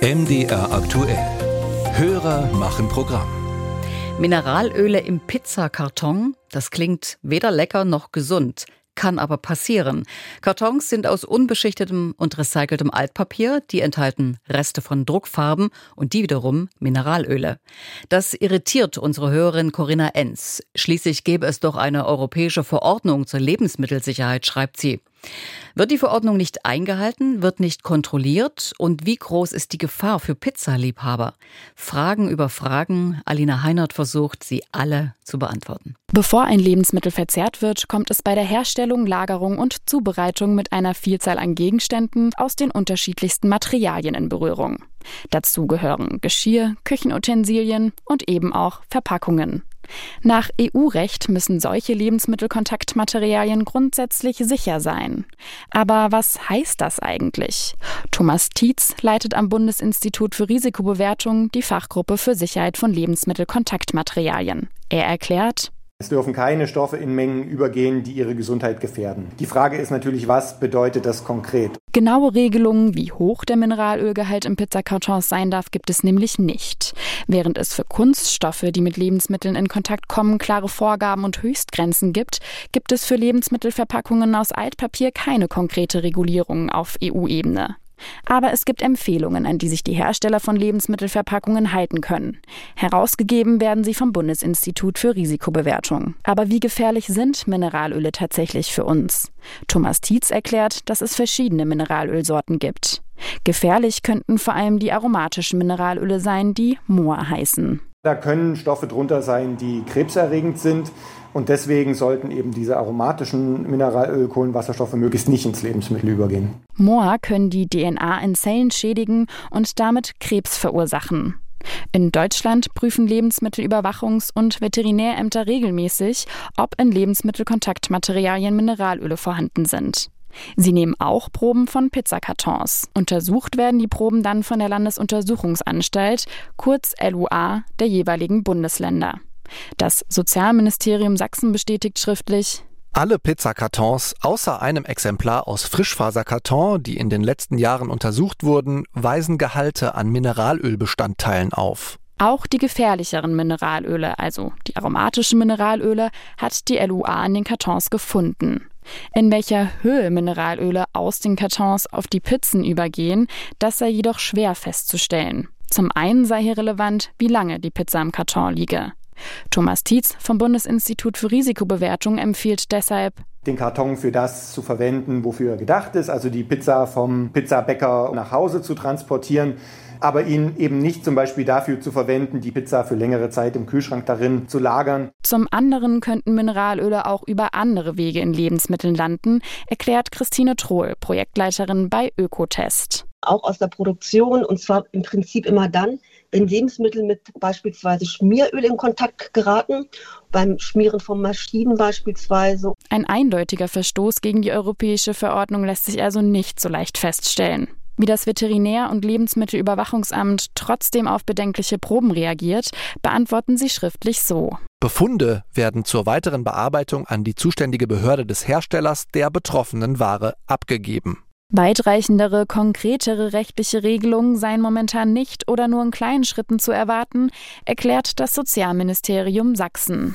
MDR aktuell. Hörer machen Programm. Mineralöle im Pizzakarton, das klingt weder lecker noch gesund kann aber passieren. Kartons sind aus unbeschichtetem und recyceltem Altpapier, die enthalten Reste von Druckfarben und die wiederum Mineralöle. Das irritiert unsere Hörerin Corinna Enz. Schließlich gäbe es doch eine europäische Verordnung zur Lebensmittelsicherheit, schreibt sie. Wird die Verordnung nicht eingehalten, wird nicht kontrolliert und wie groß ist die Gefahr für Pizzaliebhaber? Fragen über Fragen. Alina Heinert versucht, sie alle zu beantworten. Bevor ein Lebensmittel verzehrt wird, kommt es bei der Herstellung, Lagerung und Zubereitung mit einer Vielzahl an Gegenständen aus den unterschiedlichsten Materialien in Berührung. Dazu gehören Geschirr, Küchenutensilien und eben auch Verpackungen. Nach EU-Recht müssen solche Lebensmittelkontaktmaterialien grundsätzlich sicher sein. Aber was heißt das eigentlich? Thomas Tietz leitet am Bundesinstitut für Risikobewertung die Fachgruppe für Sicherheit von Lebensmittelkontaktmaterialien. Er erklärt, es dürfen keine Stoffe in Mengen übergehen, die ihre Gesundheit gefährden. Die Frage ist natürlich, was bedeutet das konkret? Genaue Regelungen, wie hoch der Mineralölgehalt im Pizzakartons sein darf, gibt es nämlich nicht. Während es für Kunststoffe, die mit Lebensmitteln in Kontakt kommen, klare Vorgaben und Höchstgrenzen gibt, gibt es für Lebensmittelverpackungen aus Altpapier keine konkrete Regulierung auf EU-Ebene. Aber es gibt Empfehlungen, an die sich die Hersteller von Lebensmittelverpackungen halten können. Herausgegeben werden sie vom Bundesinstitut für Risikobewertung. Aber wie gefährlich sind Mineralöle tatsächlich für uns? Thomas Tietz erklärt, dass es verschiedene Mineralölsorten gibt. Gefährlich könnten vor allem die aromatischen Mineralöle sein, die Moor heißen. Da können Stoffe drunter sein, die krebserregend sind. Und deswegen sollten eben diese aromatischen Mineralöl, Kohlenwasserstoffe möglichst nicht ins Lebensmittel übergehen. Moa können die DNA in Zellen schädigen und damit Krebs verursachen. In Deutschland prüfen Lebensmittelüberwachungs- und Veterinärämter regelmäßig, ob in Lebensmittelkontaktmaterialien Mineralöle vorhanden sind. Sie nehmen auch Proben von Pizzakartons. Untersucht werden die Proben dann von der Landesuntersuchungsanstalt, kurz LUA, der jeweiligen Bundesländer. Das Sozialministerium Sachsen bestätigt schriftlich, alle Pizzakartons außer einem Exemplar aus Frischfaserkarton, die in den letzten Jahren untersucht wurden, weisen Gehalte an Mineralölbestandteilen auf. Auch die gefährlicheren Mineralöle, also die aromatischen Mineralöle, hat die LUA in den Kartons gefunden. In welcher Höhe Mineralöle aus den Kartons auf die Pizzen übergehen, das sei jedoch schwer festzustellen. Zum einen sei hier relevant, wie lange die Pizza im Karton liege. Thomas Tietz vom Bundesinstitut für Risikobewertung empfiehlt deshalb, den Karton für das zu verwenden, wofür er gedacht ist, also die Pizza vom Pizzabäcker nach Hause zu transportieren, aber ihn eben nicht zum Beispiel dafür zu verwenden, die Pizza für längere Zeit im Kühlschrank darin zu lagern. Zum anderen könnten Mineralöle auch über andere Wege in Lebensmitteln landen, erklärt Christine Trohl, Projektleiterin bei Ökotest. Auch aus der Produktion und zwar im Prinzip immer dann, wenn Lebensmittel mit beispielsweise Schmieröl in Kontakt geraten, beim Schmieren von Maschinen beispielsweise. Ein eindeutiger Verstoß gegen die europäische Verordnung lässt sich also nicht so leicht feststellen. Wie das Veterinär- und Lebensmittelüberwachungsamt trotzdem auf bedenkliche Proben reagiert, beantworten sie schriftlich so. Befunde werden zur weiteren Bearbeitung an die zuständige Behörde des Herstellers der betroffenen Ware abgegeben. Weitreichendere, konkretere rechtliche Regelungen seien momentan nicht oder nur in kleinen Schritten zu erwarten, erklärt das Sozialministerium Sachsen.